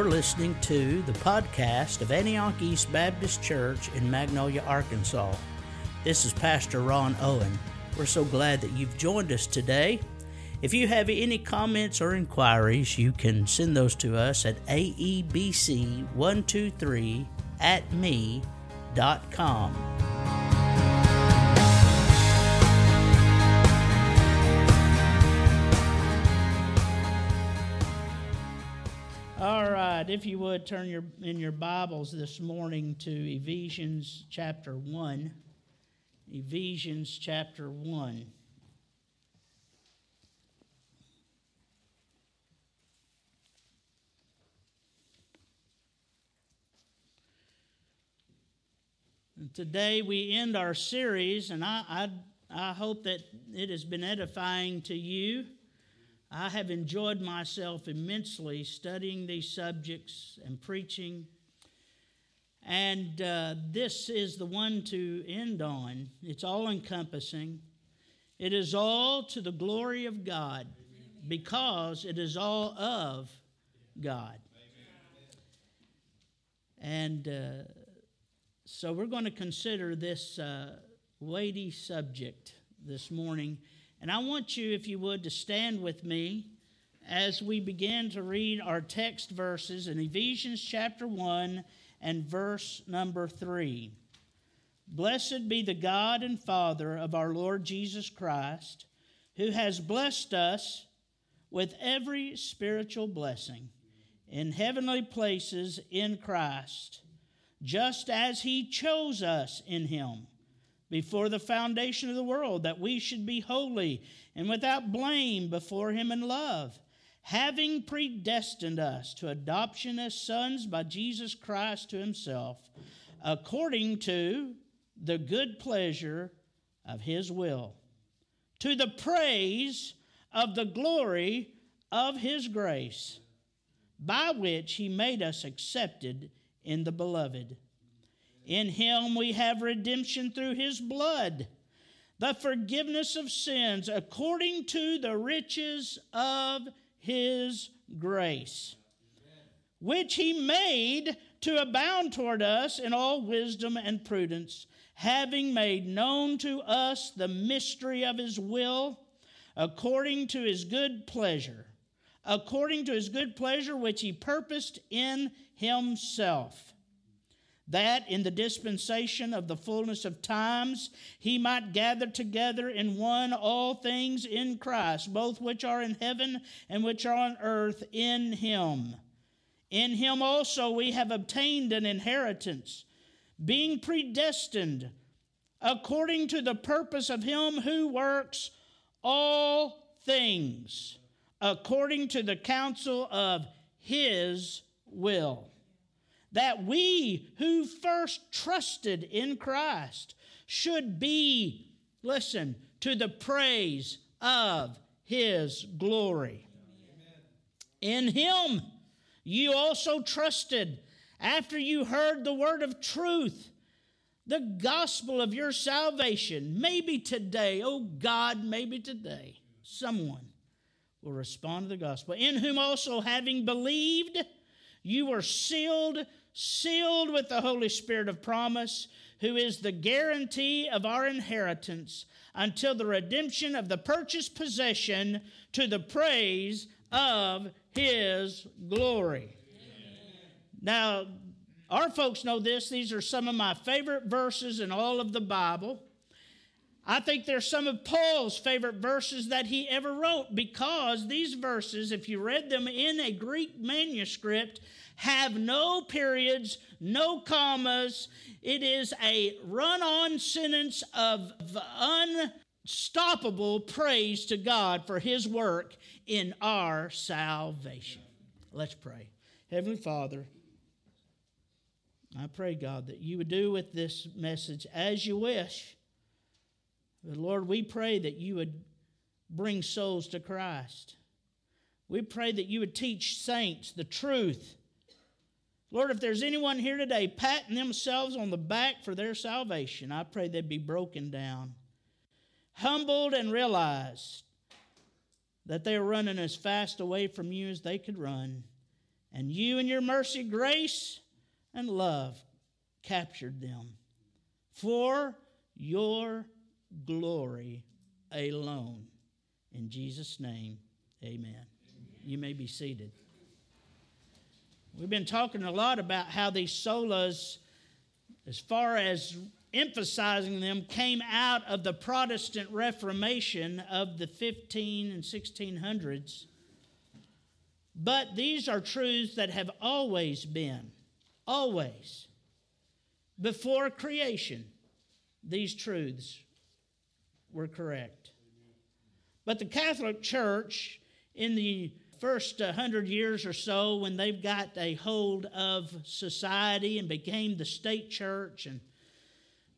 You're listening to the podcast of Antioch East Baptist Church in Magnolia, Arkansas. This is Pastor Ron Owen. We're so glad that you've joined us today. If you have any comments or inquiries, you can send those to us at aebc123 at me.com. if you would turn your in your Bibles this morning to Ephesians chapter 1. Ephesians chapter 1. And today we end our series, and I, I, I hope that it has been edifying to you. I have enjoyed myself immensely studying these subjects and preaching. And uh, this is the one to end on. It's all encompassing. It is all to the glory of God because it is all of God. And uh, so we're going to consider this uh, weighty subject this morning. And I want you, if you would, to stand with me as we begin to read our text verses in Ephesians chapter 1 and verse number 3. Blessed be the God and Father of our Lord Jesus Christ, who has blessed us with every spiritual blessing in heavenly places in Christ, just as he chose us in him before the foundation of the world, that we should be holy and without blame before Him in love, having predestined us to adoption as sons by Jesus Christ to Himself, according to the good pleasure of His will, to the praise of the glory of His grace, by which He made us accepted in the Beloved in him we have redemption through his blood, the forgiveness of sins according to the riches of his grace, which he made to abound toward us in all wisdom and prudence, having made known to us the mystery of his will, according to his good pleasure, according to his good pleasure which he purposed in himself that in the dispensation of the fullness of times he might gather together in one all things in Christ, both which are in heaven and which are on earth in him. In him also we have obtained an inheritance, being predestined according to the purpose of him who works all things according to the counsel of his will that we who first trusted in Christ should be, listen, to the praise of his glory. In him you also trusted after you heard the word of truth, the gospel of your salvation. Maybe today, oh God, maybe today, someone will respond to the gospel. In whom also, having believed, you were sealed sealed with the Holy Spirit of promise, who is the guarantee of our inheritance until the redemption of the purchased possession to the praise of his glory. Amen. Now, our folks know this. These are some of my favorite verses in all of the Bible. I think they're some of Paul's favorite verses that he ever wrote because these verses, if you read them in a Greek manuscript, have no periods, no commas. It is a run on sentence of unstoppable praise to God for His work in our salvation. Let's pray. Heavenly Father, I pray, God, that you would do with this message as you wish. But Lord, we pray that you would bring souls to Christ. We pray that you would teach saints the truth Lord, if there's anyone here today patting themselves on the back for their salvation, I pray they'd be broken down, humbled, and realized that they are running as fast away from you as they could run. and you in your mercy, grace, and love captured them for your glory alone. In Jesus' name, amen. amen. You may be seated. We've been talking a lot about how these solas, as far as emphasizing them, came out of the Protestant Reformation of the 15 and 1600s. But these are truths that have always been, always. Before creation, these truths were correct. But the Catholic Church, in the first uh, hundred years or so, when they've got a hold of society and became the state church, and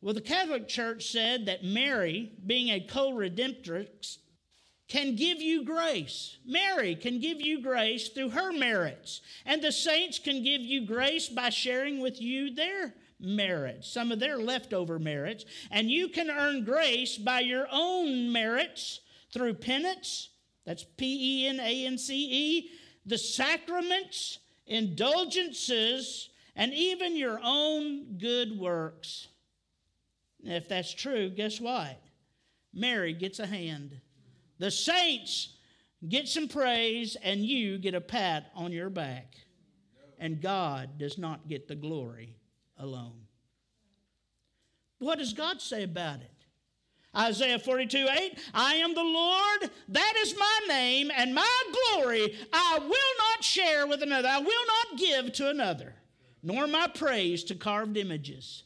well, the Catholic Church said that Mary, being a co redemptrix, can give you grace. Mary can give you grace through her merits. And the saints can give you grace by sharing with you their merits, some of their leftover merits. And you can earn grace by your own merits through penance, that's P E N A N C E, the sacraments, indulgences, and even your own good works. If that's true, guess what? Mary gets a hand. The saints get some praise, and you get a pat on your back. And God does not get the glory alone. What does God say about it? Isaiah 42 8, I am the Lord, that is my name, and my glory I will not share with another. I will not give to another, nor my praise to carved images.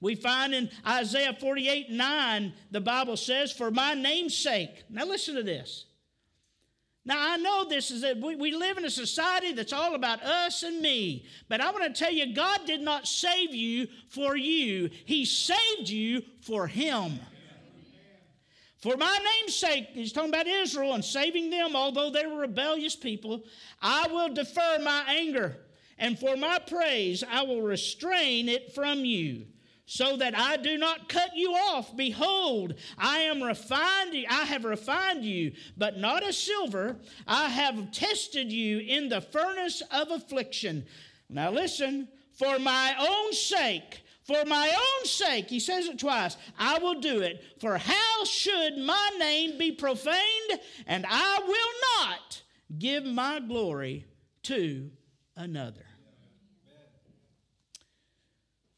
We find in Isaiah 48 9, the Bible says, For my name's sake. Now listen to this. Now, I know this is that we, we live in a society that's all about us and me, but I want to tell you, God did not save you for you, He saved you for Him. For my name's sake, he's talking about Israel and saving them, although they were rebellious people, I will defer my anger, and for my praise, I will restrain it from you so that I do not cut you off. Behold, I am refined, I have refined you, but not as silver. I have tested you in the furnace of affliction. Now listen, for my own sake, for my own sake, he says it twice, I will do it. For how should my name be profaned? And I will not give my glory to another.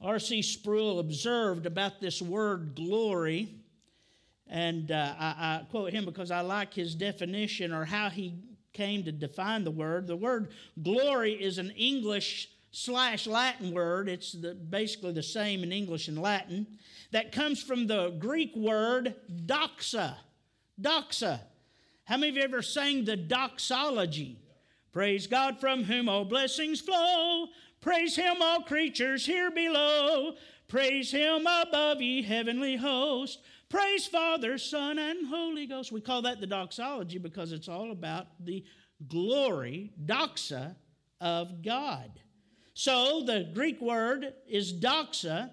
R.C. Sproul observed about this word glory, and uh, I, I quote him because I like his definition or how he came to define the word. The word glory is an English slash Latin word. It's the, basically the same in English and Latin. That comes from the Greek word doxa. Doxa. How many of you ever sang the doxology? Praise God from whom all blessings flow. Praise him, all creatures here below. Praise him above, ye heavenly host. Praise Father, Son, and Holy Ghost. We call that the doxology because it's all about the glory, doxa, of God. So the Greek word is doxa,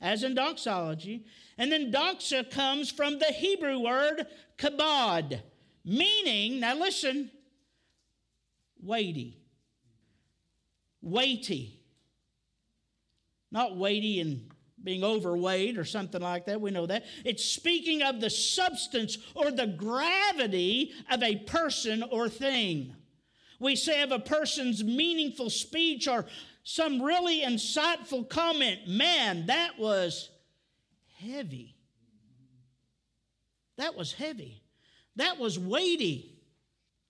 as in doxology. And then doxa comes from the Hebrew word kabod, meaning, now listen, weighty weighty. Not weighty and being overweight or something like that. We know that. It's speaking of the substance or the gravity of a person or thing. We say of a person's meaningful speech or some really insightful comment, man, that was heavy. That was heavy. That was weighty.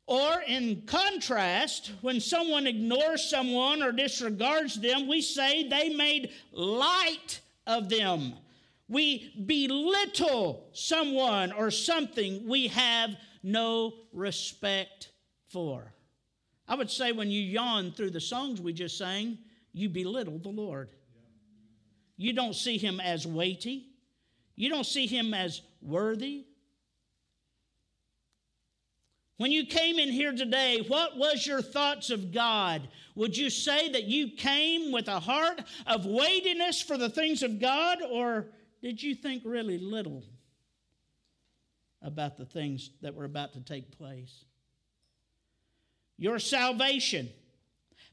Or, in contrast, when someone ignores someone or disregards them, we say they made light of them. We belittle someone or something we have no respect for. I would say when you yawn through the songs we just sang, you belittle the Lord. You don't see him as weighty, you don't see him as worthy, when you came in here today, what was your thoughts of God? Would you say that you came with a heart of weightiness for the things of God, or did you think really little about the things that were about to take place? Your salvation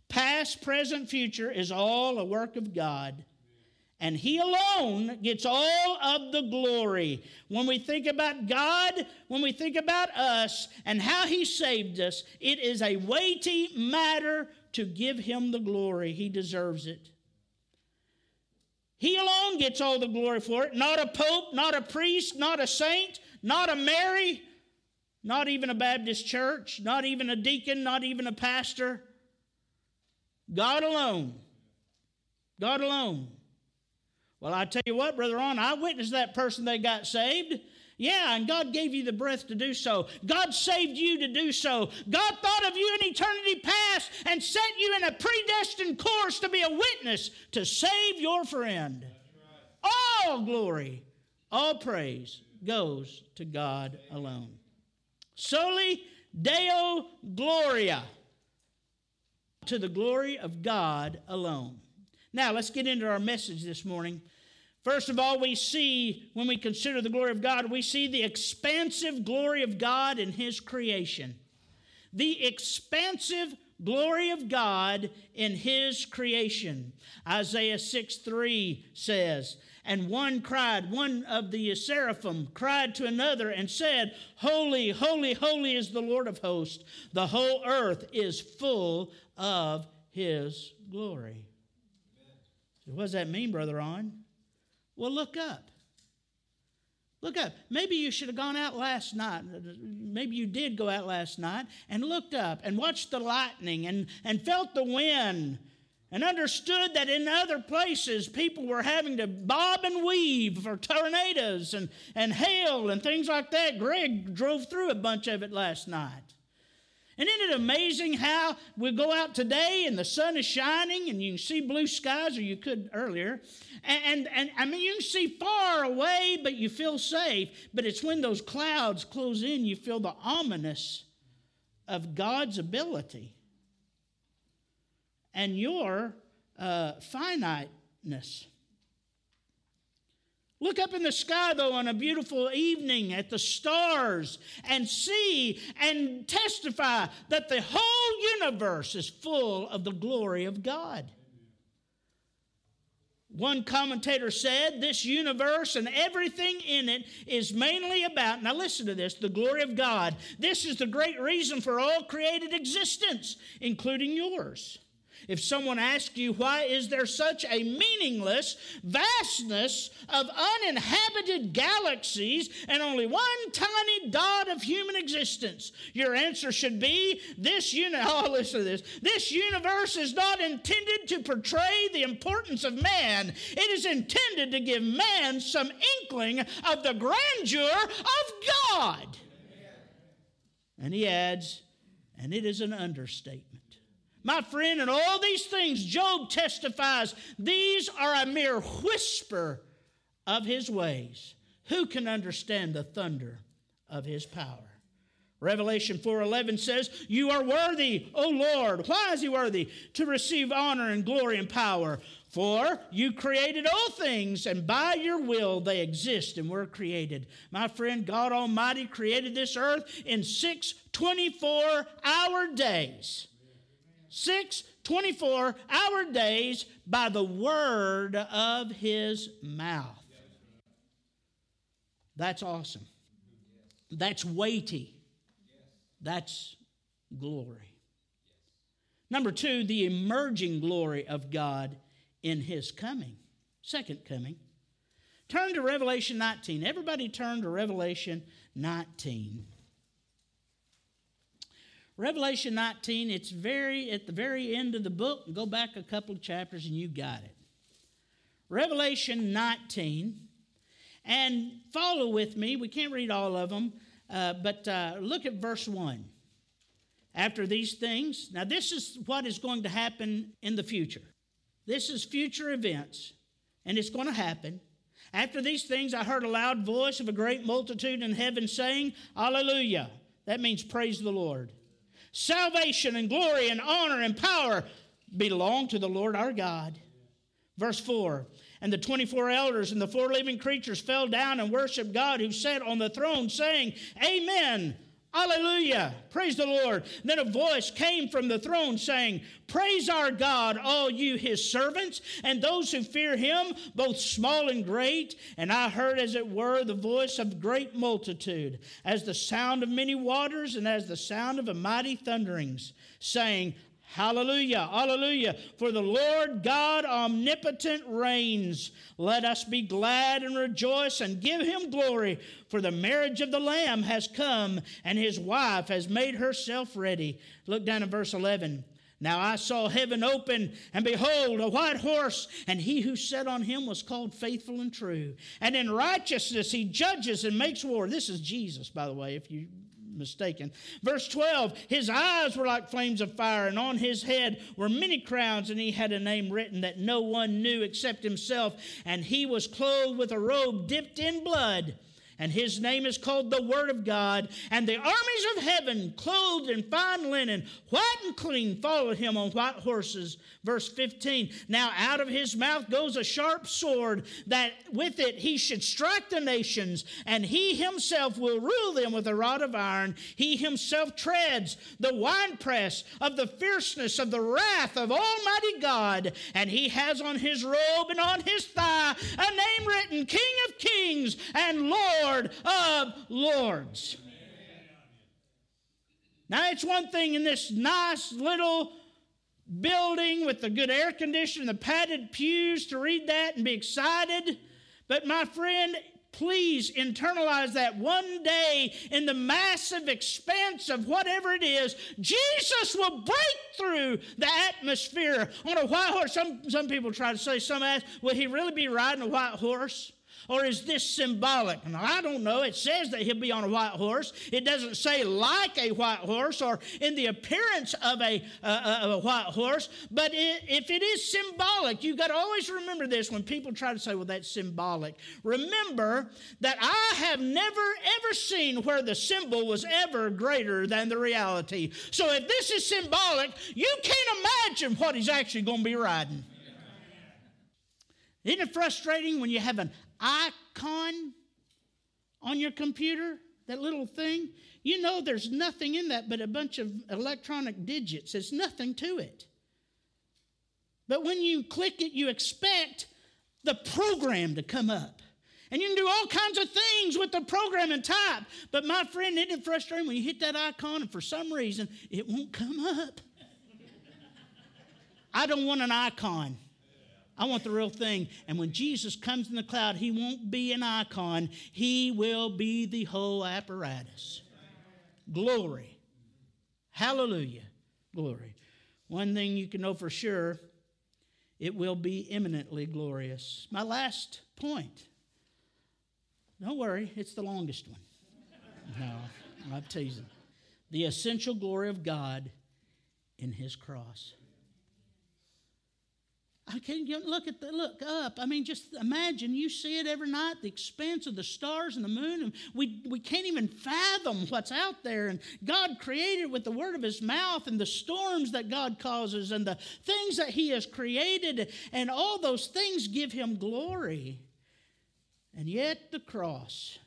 past, present, future, is all a work of God. And He alone gets all of the glory. When we think about God, when we think about us and how He saved us, it is a weighty matter to give Him the glory. He deserves it. He alone gets all the glory for it. Not a pope, not a priest, not a saint, not a Mary, not even a Baptist church, not even a deacon, not even a pastor. God alone. God alone. Well, I tell you what, Brother Ron, I witnessed that person that got saved. Yeah, and God gave you the breath to do so. God saved you to do so. God thought of you in eternity past and set you in a predestined course to be a witness to save your friend. All glory, all praise goes to God alone. Soli Deo Gloria, to the glory of God alone. Now, let's get into our message this morning. First of all, we see, when we consider the glory of God, we see the expansive glory of God in His creation. The expansive glory of God in His creation. Isaiah 6 3 says, and one cried, one of the seraphim cried to another and said, Holy, holy, holy is the Lord of hosts. The whole earth is full of his glory. What does that mean, Brother Ron? Well, look up. Look up. Maybe you should have gone out last night. Maybe you did go out last night and looked up and watched the lightning and, and felt the wind and understood that in other places people were having to bob and weave for tornadoes and, and hail and things like that. Greg drove through a bunch of it last night. And isn't it amazing how we go out today and the sun is shining and you can see blue skies, or you could earlier. And, and, and, I mean, you can see far away, but you feel safe. But it's when those clouds close in, you feel the ominous of God's ability and your uh, finiteness. Look up in the sky, though, on a beautiful evening at the stars and see and testify that the whole universe is full of the glory of God. One commentator said, This universe and everything in it is mainly about, now listen to this, the glory of God. This is the great reason for all created existence, including yours. If someone asks you, why is there such a meaningless vastness of uninhabited galaxies and only one tiny dot of human existence? Your answer should be, this uni- oh, listen to this. This universe is not intended to portray the importance of man. It is intended to give man some inkling of the grandeur of God. And he adds, and it is an understatement. My friend, and all these things, Job testifies, these are a mere whisper of his ways. Who can understand the thunder of his power? Revelation 4:11 says, "You are worthy, O Lord. Why is he worthy? To receive honor and glory and power, for you created all things, and by your will they exist and were created." My friend, God Almighty created this earth in six 24-hour days six 24 hour days by the word of his mouth. That's awesome. That's weighty. That's glory. Number two, the emerging glory of God in his coming, second coming. Turn to Revelation 19. Everybody turn to Revelation 19. Revelation 19, it's very at the very end of the book. Go back a couple of chapters and you got it. Revelation 19, and follow with me. We can't read all of them, uh, but uh, look at verse 1. After these things, now this is what is going to happen in the future. This is future events, and it's going to happen. After these things, I heard a loud voice of a great multitude in heaven saying, Alleluia. That means praise the Lord. Salvation and glory and honor and power belong to the Lord our God. Verse 4 And the 24 elders and the four living creatures fell down and worshiped God who sat on the throne, saying, Amen. Hallelujah. Praise the Lord. Then a voice came from the throne saying, Praise our God, all you his servants, and those who fear him, both small and great. And I heard, as it were, the voice of great multitude, as the sound of many waters, and as the sound of a mighty thunderings, saying, Hallelujah, hallelujah. For the Lord God omnipotent reigns. Let us be glad and rejoice and give him glory. For the marriage of the Lamb has come, and his wife has made herself ready. Look down at verse 11. Now I saw heaven open, and behold, a white horse, and he who sat on him was called faithful and true. And in righteousness he judges and makes war. This is Jesus, by the way, if you mistaken. Verse 12 His eyes were like flames of fire, and on his head were many crowns, and he had a name written that no one knew except himself. And he was clothed with a robe dipped in blood and his name is called the Word of God. And the armies of heaven, clothed in fine linen, white and clean, followed him on white horses. Verse 15 Now out of his mouth goes a sharp sword, that with it he should strike the nations, and he himself will rule them with a rod of iron. He himself treads the winepress of the fierceness of the wrath of Almighty God. And he has on his robe and on his thigh a name written King of Kings and Lord Lord of Lords. Now, it's one thing in this nice little building with the good air conditioning, the padded pews to read that and be excited. But, my friend, please internalize that one day in the massive expanse of whatever it is, Jesus will break through the atmosphere on a white horse. Some, some people try to say, some ask, will he really be riding a white horse? Or is this symbolic? Now, I don't know. It says that he'll be on a white horse. It doesn't say like a white horse or in the appearance of a, uh, uh of a white horse. But it, if it is symbolic, you've got to always remember this when people try to say, well, that's symbolic. Remember that I have never, ever seen where the symbol was ever greater than the reality. So if this is symbolic, you can't imagine what he's actually going to be riding. Isn't it frustrating when you have an icon on your computer, that little thing, you know there's nothing in that but a bunch of electronic digits. There's nothing to it. But when you click it, you expect the program to come up. And you can do all kinds of things with the program and type. But my friend, isn't it frustrating when you hit that icon and for some reason it won't come up? I don't want an icon. I want the real thing. And when Jesus comes in the cloud, he won't be an icon, he will be the whole apparatus. Glory. Hallelujah. Glory. One thing you can know for sure it will be eminently glorious. My last point. Don't worry, it's the longest one. No, I'm teasing. The essential glory of God in his cross. I can't look at the look up. I mean, just imagine you see it every night, the expanse of the stars and the moon, and we, we can't even fathom what's out there. And God created with the word of his mouth and the storms that God causes and the things that he has created, and all those things give him glory. And yet the cross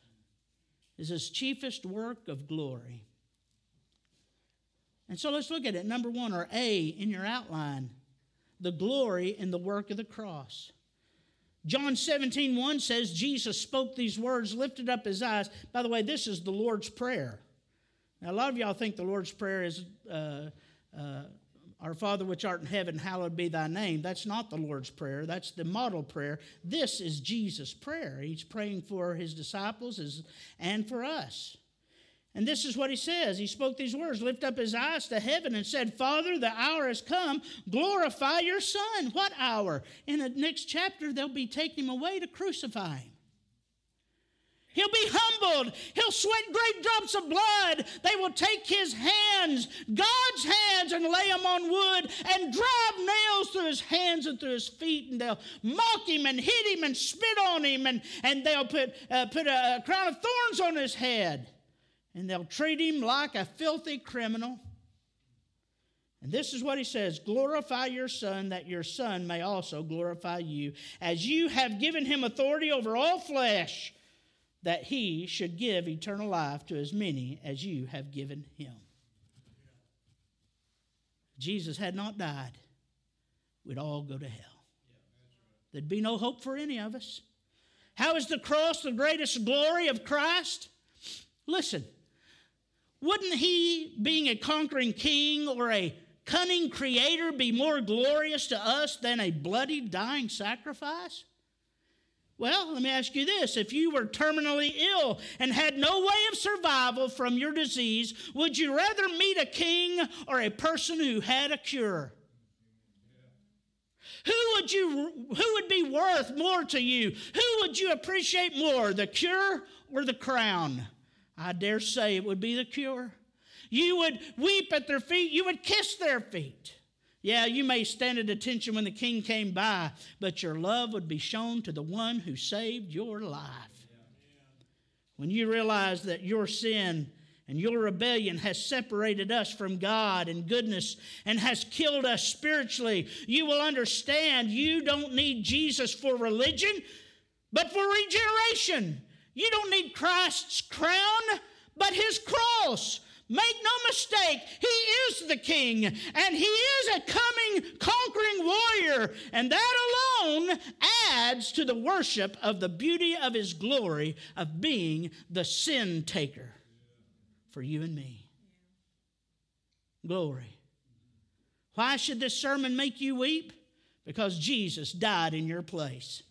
is his chiefest work of glory. And so let's look at it. Number one, or A in your outline the glory in the work of the cross. John 17, 1 says, Jesus spoke these words, lifted up his eyes. By the way, this is the Lord's Prayer. Now, a lot of y'all think the Lord's Prayer is, uh, uh, Our Father which art in heaven, hallowed be thy name. That's not the Lord's Prayer, that's the model prayer. This is Jesus' prayer. He's praying for his disciples and for us. And this is what he says. He spoke these words, lift up his eyes to heaven and said, Father, the hour has come. Glorify your son. What hour? In the next chapter, they'll be taking him away to crucify him. He'll be humbled. He'll sweat great drops of blood. They will take his hands, God's hands, and lay them on wood and drive nails through his hands and through his feet. And they'll mock him and hit him and spit on him. And, and they'll put, uh, put a, a crown of thorns on his head and they'll treat him like a filthy criminal. And this is what he says Glorify your Son, that your Son may also glorify you, as you have given him authority over all flesh. that he should give eternal life to as many as you have given him. Jesus had not died, we'd all go to hell. There'd be no hope for any of us. How is the cross the greatest glory of Christ? Listen, wouldn't he, being a conquering king or a cunning creator, be more glorious to us than a bloody, dying sacrifice? Well, let me ask you this. If you were terminally ill and had no way of survival from your disease, would you rather meet a king or a person who had a cure? Who would you who would be worth more to you? Who would you appreciate more, the cure or the crown? I dare say it would be the cure. You would weep at their feet, you would kiss their feet. Yeah, you may stand at attention when the king came by, but your love would be shown to the one who saved your life. When you realize that your sin and your rebellion has separated us from God and goodness and has killed us spiritually, you will understand you don't need Jesus for religion, but for regeneration. You don't need Christ's crown, but his cross. Make no mistake, he is the king, and he is a coming, conquering warrior, and that alone adds to the worship of the beauty of his glory of being the sin taker for you and me. Glory. Why should this sermon make you weep? Because Jesus died in your place.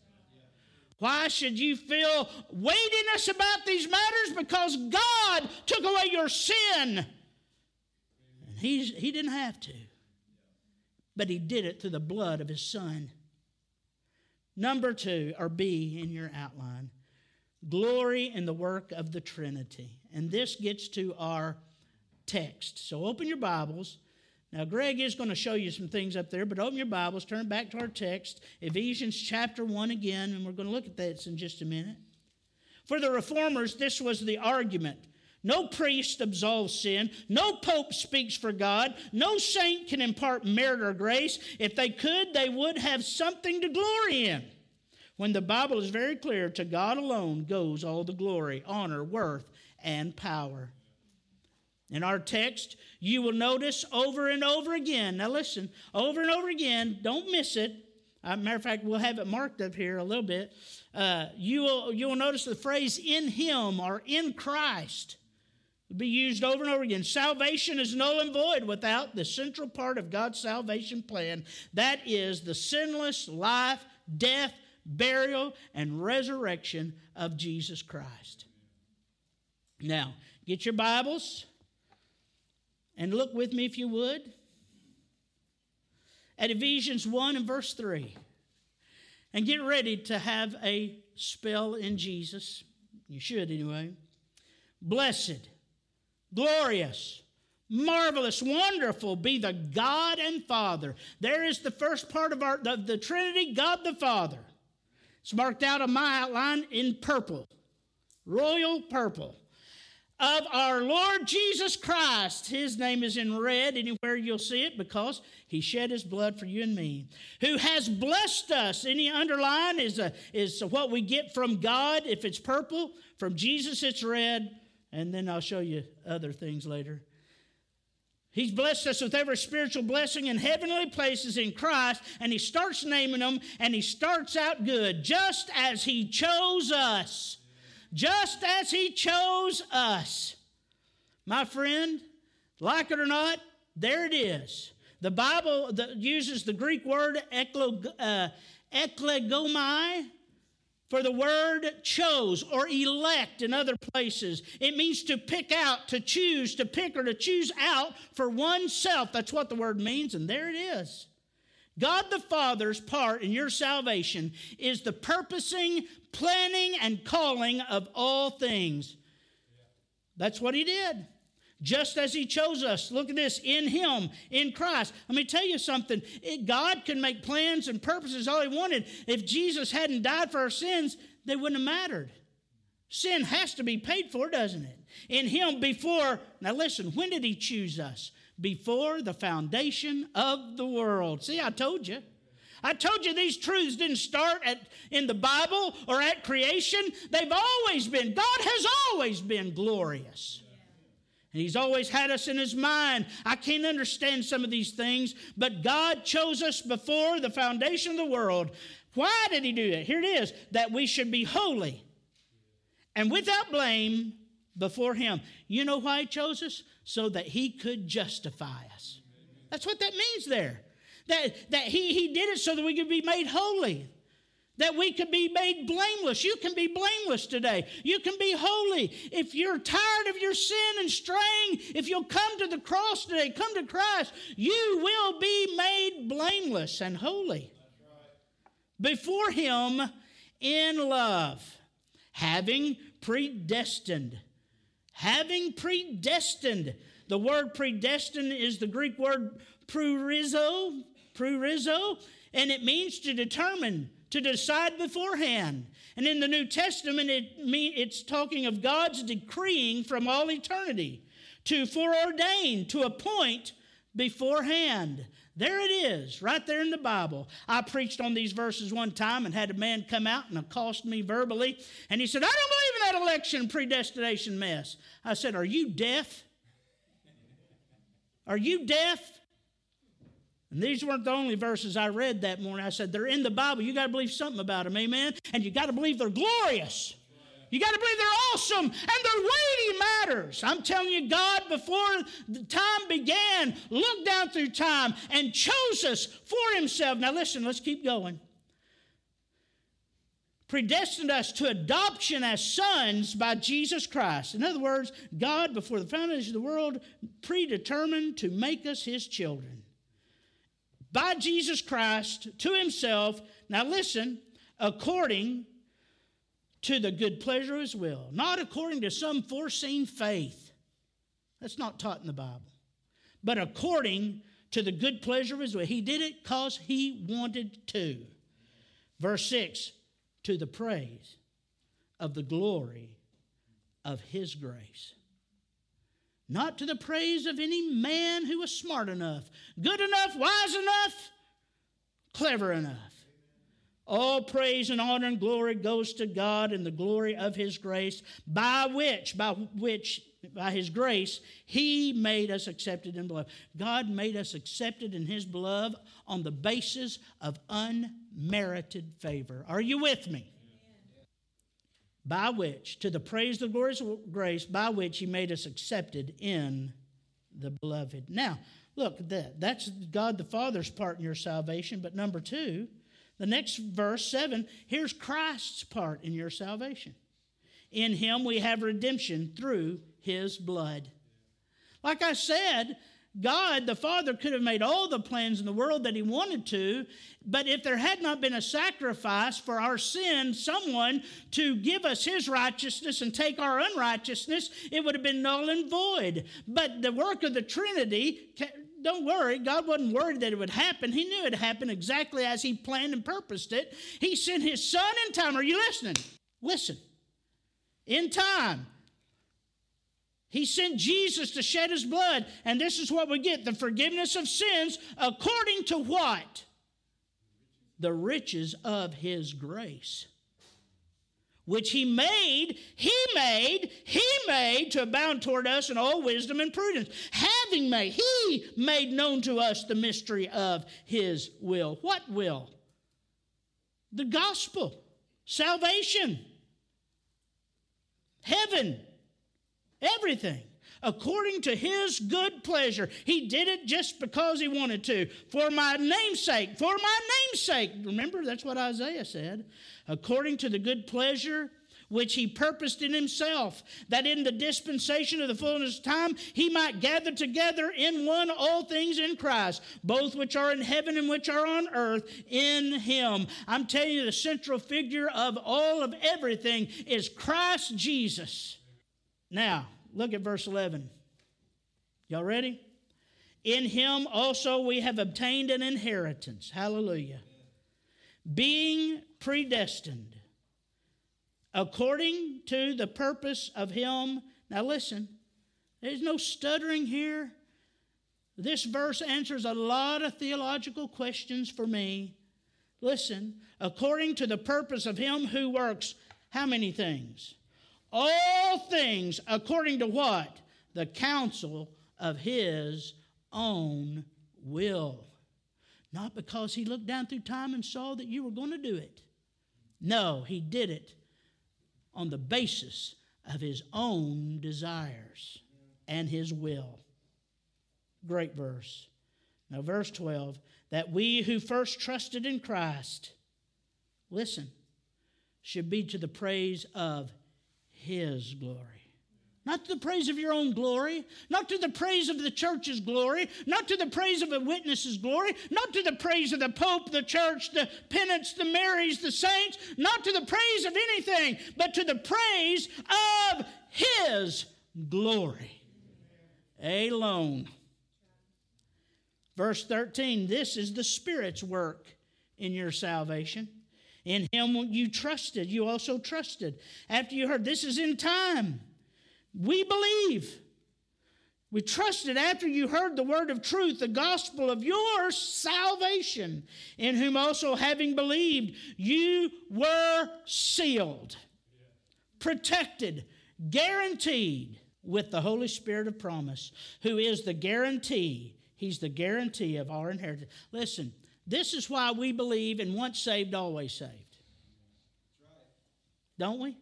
Why should you feel weightiness about these matters? Because God took away your sin. And he's, he didn't have to, but He did it through the blood of His Son. Number two, or B in your outline, glory in the work of the Trinity. And this gets to our text. So open your Bibles now, Greg is going to show you some things up there, but open your Bibles, turn back to our text, Ephesians chapter 1 again, and we're going to look at this in just a minute. For the reformers, this was the argument. No priest absolves sin. No pope speaks for God. No saint can impart merit or grace. If they could, they would have something to glory in. When the Bible is very clear, to God alone goes all the glory, honor, worth, and power. In our text, you will notice over and over again. Now, listen, over and over again, don't miss it. Uh, matter of fact, we'll have it marked up here a little bit. Uh, you, will, you will notice the phrase in Him or in Christ will be used over and over again. Salvation is null and void without the central part of God's salvation plan that is the sinless life, death, burial, and resurrection of Jesus Christ. Now, get your Bibles. And look with me, if you would, at Ephesians 1 and verse 3. And get ready to have a spell in Jesus. You should, anyway. Blessed, glorious, marvelous, wonderful be the God and Father. There is the first part of our the, the Trinity, God the Father. It's marked out on my outline in purple, royal purple of our Lord Jesus Christ. His name is in red anywhere you'll see it because he shed his blood for you and me. Who has blessed us. Any underline is, a, is what we get from God. If it's purple, from Jesus it's red. And then I'll show you other things later. He's blessed us with every spiritual blessing in heavenly places in Christ, and he starts naming them, and he starts out good, just as he chose us just as He chose us. My friend, like it or not, there it is. The Bible uses the Greek word uh, eklegomai for the word chose or elect in other places. It means to pick out, to choose, to pick, or to choose out for oneself. That's what the word means, and there it is. God the Father's part in your salvation is the purposing, planning, and calling of all things. That's what He did. Just as He chose us. Look at this in Him, in Christ. Let me tell you something. It, God can make plans and purposes all He wanted. If Jesus hadn't died for our sins, they wouldn't have mattered. Sin has to be paid for, doesn't it? In Him before, now listen, when did He choose us? Before the foundation of the world. See, I told you. I told you these truths didn't start at, in the Bible or at creation. They've always been. God has always been glorious. And He's always had us in His mind. I can't understand some of these things, but God chose us before the foundation of the world. Why did He do that? Here it is that we should be holy and without blame before Him. You know why He chose us? So that He could justify us. That's what that means there. That, that he, he did it so that we could be made holy, that we could be made blameless. You can be blameless today. You can be holy. If you're tired of your sin and straying, if you'll come to the cross today, come to Christ, you will be made blameless and holy before Him in love, having predestined. Having predestined. The word predestined is the Greek word proorizo, proorizo, and it means to determine, to decide beforehand. And in the New Testament, it mean, it's talking of God's decreeing from all eternity, to foreordain, to appoint beforehand. There it is, right there in the Bible. I preached on these verses one time and had a man come out and accost me verbally. And he said, I don't believe in that election predestination mess. I said, Are you deaf? Are you deaf? And these weren't the only verses I read that morning. I said, they're in the Bible. You got to believe something about them, amen? And you got to believe they're glorious. You got to believe they're awesome and they're weighty matters. I'm telling you, God, before the time began, looked down through time and chose us for Himself. Now, listen, let's keep going. Predestined us to adoption as sons by Jesus Christ. In other words, God, before the foundation of the world, predetermined to make us His children by Jesus Christ to himself. Now listen, according to the good pleasure of his will, not according to some foreseen faith. That's not taught in the Bible. But according to the good pleasure of his will. He did it because he wanted to. Verse 6 to the praise of the glory of his grace not to the praise of any man who was smart enough, good enough, wise enough, clever enough. All praise and honor and glory goes to God and the glory of his grace, by which, by which, by his grace, he made us accepted in beloved. God made us accepted in his beloved on the basis of unmerited favor. Are you with me? by which, to the praise of the glorious grace, by which he made us accepted in the beloved. Now, look, that, that's God the Father's part in your salvation. But number two, the next verse, 7, here's Christ's part in your salvation. In him we have redemption through his blood. Like I said, God, the Father, could have made all the plans in the world that He wanted to, but if there had not been a sacrifice for our sin, someone to give us His righteousness and take our unrighteousness, it would have been null and void. But the work of the Trinity, don't worry, God wasn't worried that it would happen. He knew it would happen exactly as He planned and purposed it. He sent His Son in time. Are you listening? Listen. In time, he sent Jesus to shed his blood, and this is what we get the forgiveness of sins according to what? The riches of his grace. Which he made, he made, he made to abound toward us in all wisdom and prudence. Having made, he made known to us the mystery of his will. What will? The gospel, salvation, heaven Everything. According to his good pleasure. He did it just because he wanted to. For my namesake. For my namesake. Remember, that's what Isaiah said. According to the good pleasure which he purposed in himself, that in the dispensation of the fullness of time he might gather together in one all things in Christ, both which are in heaven and which are on earth, in him. I'm telling you, the central figure of all of everything is Christ Jesus. Now, look at verse 11. Y'all ready? In him also we have obtained an inheritance. Hallelujah. Being predestined according to the purpose of him. Now listen, there's no stuttering here. This verse answers a lot of theological questions for me. listen, according to the purpose of him who works how many things? All things according to what? The counsel of his own will. Not because he looked down through time and saw that you were going to do it. No, he did it on the basis of his own desires and his will. Great verse. Now, verse 12 that we who first trusted in Christ, listen, should be to the praise of his glory. Not to the praise of your own glory, not to the praise of the church's glory, not to the praise of a witness's glory, not to the praise of the Pope, the church, the penance, the Marys, the saints, not to the praise of anything, but to the praise of His glory alone. Verse 13 this is the Spirit's work in your salvation. In Him you trusted, you also trusted. After you heard, this is in time. We believe. We trusted after you heard the word of truth, the gospel of your salvation, in whom also, having believed, you were sealed, protected, guaranteed with the Holy Spirit of promise, who is the guarantee. He's the guarantee of our inheritance. Listen, this is why we believe in once saved, always saved. Don't we?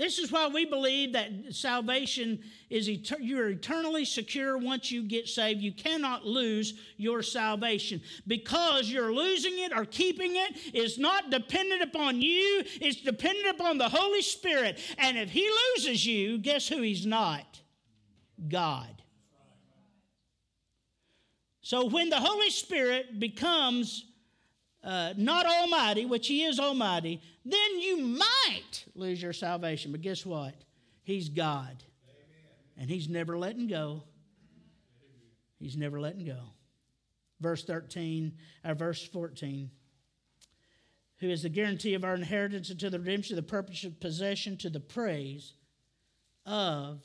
This is why we believe that salvation is etern- you're eternally secure once you get saved. You cannot lose your salvation because you're losing it or keeping it is not dependent upon you. It's dependent upon the Holy Spirit. And if He loses you, guess who He's not? God. So when the Holy Spirit becomes uh, not almighty, which he is almighty, then you might lose your salvation. But guess what? He's God. Amen. And he's never letting go. He's never letting go. Verse 13, or uh, verse 14. Who is the guarantee of our inheritance until the redemption of the purpose of possession to the praise of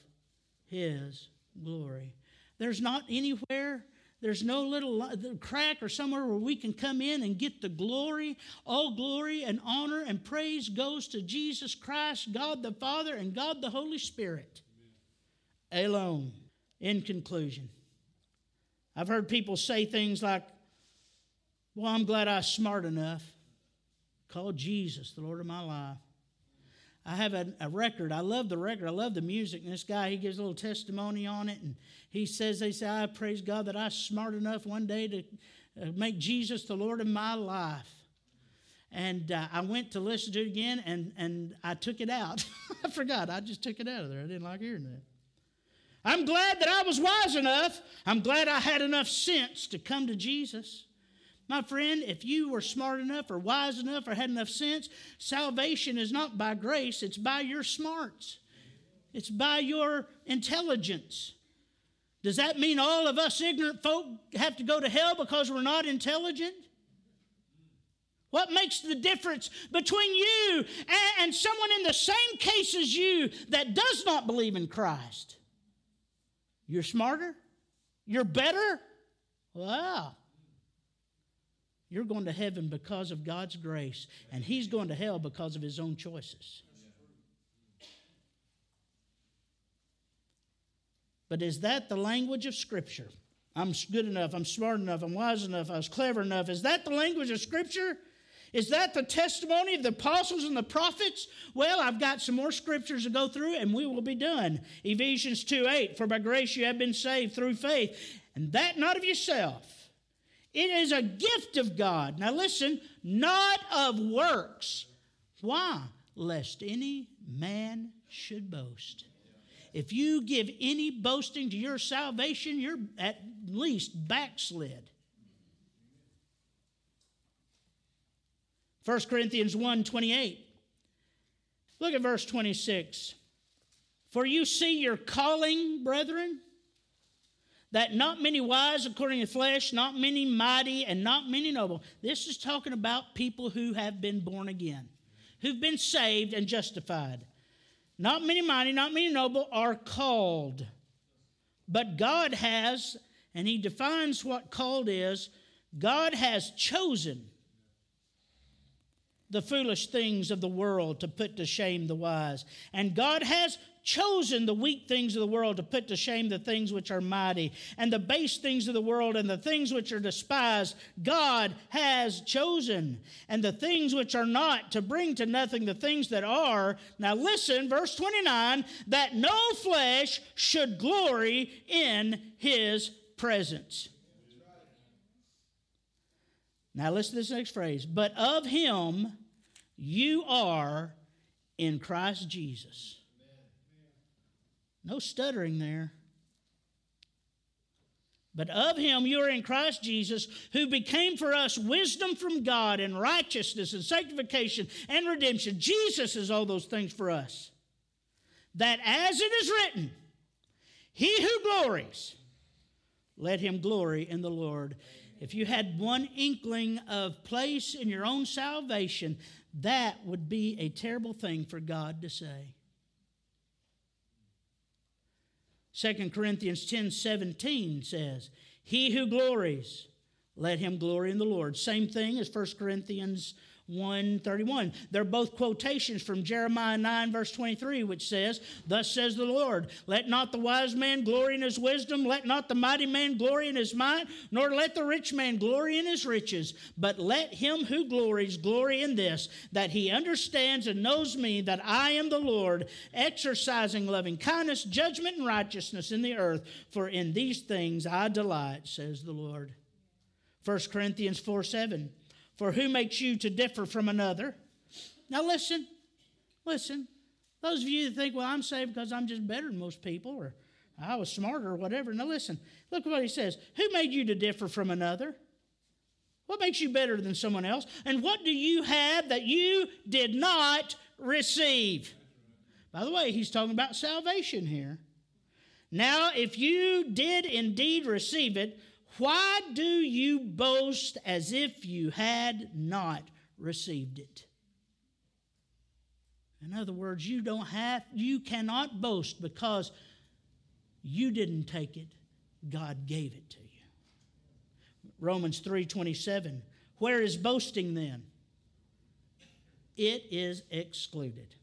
his glory. There's not anywhere there's no little crack or somewhere where we can come in and get the glory. All glory and honor and praise goes to Jesus Christ, God the Father, and God the Holy Spirit Amen. alone. In conclusion, I've heard people say things like, Well, I'm glad I was smart enough. Call Jesus the Lord of my life. I have a, a, record. I love the record. I love the music. And this guy, he gives a little testimony on it. And he says, they say, I praise God that I was smart enough one day to uh, make Jesus the Lord of my life. And uh, I went to listen to it again, and, and I took it out. I forgot. I just took it out of there. I didn't like hearing that. I'm glad that I was wise enough. I'm glad I had enough sense to come to Jesus. My friend, if you were smart enough or wise enough or had enough sense, salvation is not by grace, it's by your smarts, it's by your intelligence. Does that mean all of us ignorant folk have to go to hell because we're not intelligent? What makes the difference between you and, someone in the same case as you that does not believe in Christ? You're smarter? You're better? Wow. You're going to heaven because of God's grace, and he's going to hell because of his own choices. But is that the language of Scripture? I'm good enough, I'm smart enough, I'm wise enough, I was clever enough. Is that the language of Scripture? Is that the testimony of the apostles and the prophets? Well, I've got some more scriptures to go through and we will be done. Ephesians 2 8, for by grace you have been saved through faith, and that not of yourself. It is a gift of God. Now listen, not of works. Why? Lest any man should boast. If you give any boasting to your salvation, you're at least backslid. 1 Corinthians 1 28. Look at verse 26. For you see your calling, brethren, that not many wise according to flesh, not many mighty, and not many noble. This is talking about people who have been born again, who've been saved and justified. Not many mighty, not many noble are called. But God has, and He defines what called is God has chosen. the foolish things of the world to put to shame the wise. And God has chosen the weak things of the world to put to shame the things which are mighty, and the base things of the world and the things which are despised, God has chosen, and the things which are not to bring to nothing the things that are. Now listen, verse 29 that no flesh should glory in his presence. Now listen to this next phrase. But of him you are in Christ Jesus. No stuttering there. But of him you are in Christ Jesus, who became for us wisdom from God and righteousness and sanctification and redemption. Jesus is all those things for us. That as it is written, he who glories, let him glory in the Lord. If you had one inkling of place in your own salvation, that would be a terrible thing for God to say. 2 Corinthians 10 17 says, He who glories, let him glory in the Lord. Same thing as 1 Corinthians 131. They're both quotations from Jeremiah 9, verse 23, which says, Thus says the Lord, Let not the wise man glory in his wisdom, let not the mighty man glory in his might, nor let the rich man glory in his riches, but let him who glories glory in this, that he understands and knows me, that I am the Lord, exercising loving kindness, judgment, and righteousness in the earth, for in these things I delight, says the Lord. 1 Corinthians 4 7. For who makes you to differ from another? Now listen, listen. Those of you that think, well, I'm saved because I'm just better than most people, or I was smarter, or whatever. Now listen, look what he says. Who made you to differ from another? What makes you better than someone else? And what do you have that you did not receive? By the way, he's talking about salvation here. Now, if you did indeed receive it, why do you boast as if you had not received it? In other words, you don't have you cannot boast because you didn't take it, God gave it to you. Romans 3:27 Where is boasting then? It is excluded.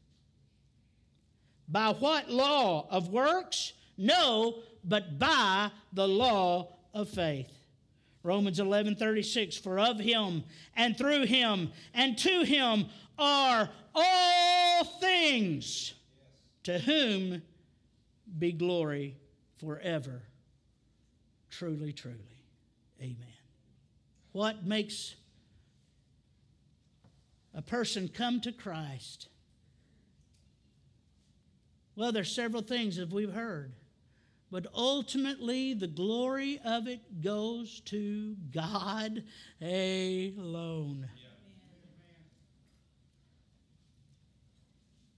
By what law of works? No, but by the law of faith. Romans 11 36, for of him and through him and to him are all things, to whom be glory forever. Truly, truly. Amen. What makes a person come to Christ? Well, there's several things that we've heard but ultimately the glory of it goes to God alone.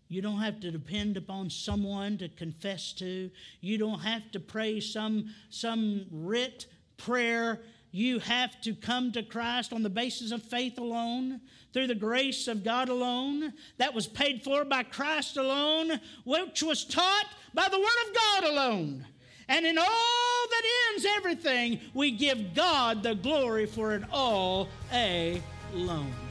You don't have to depend upon someone to confess to. You don't have to pray some, some writ prayer. You have to come to Christ on the basis of faith alone, through the grace of God alone, that was paid for by Christ alone, which was taught by the Word of God alone. And in all that ends everything, we give God the glory for it all alone.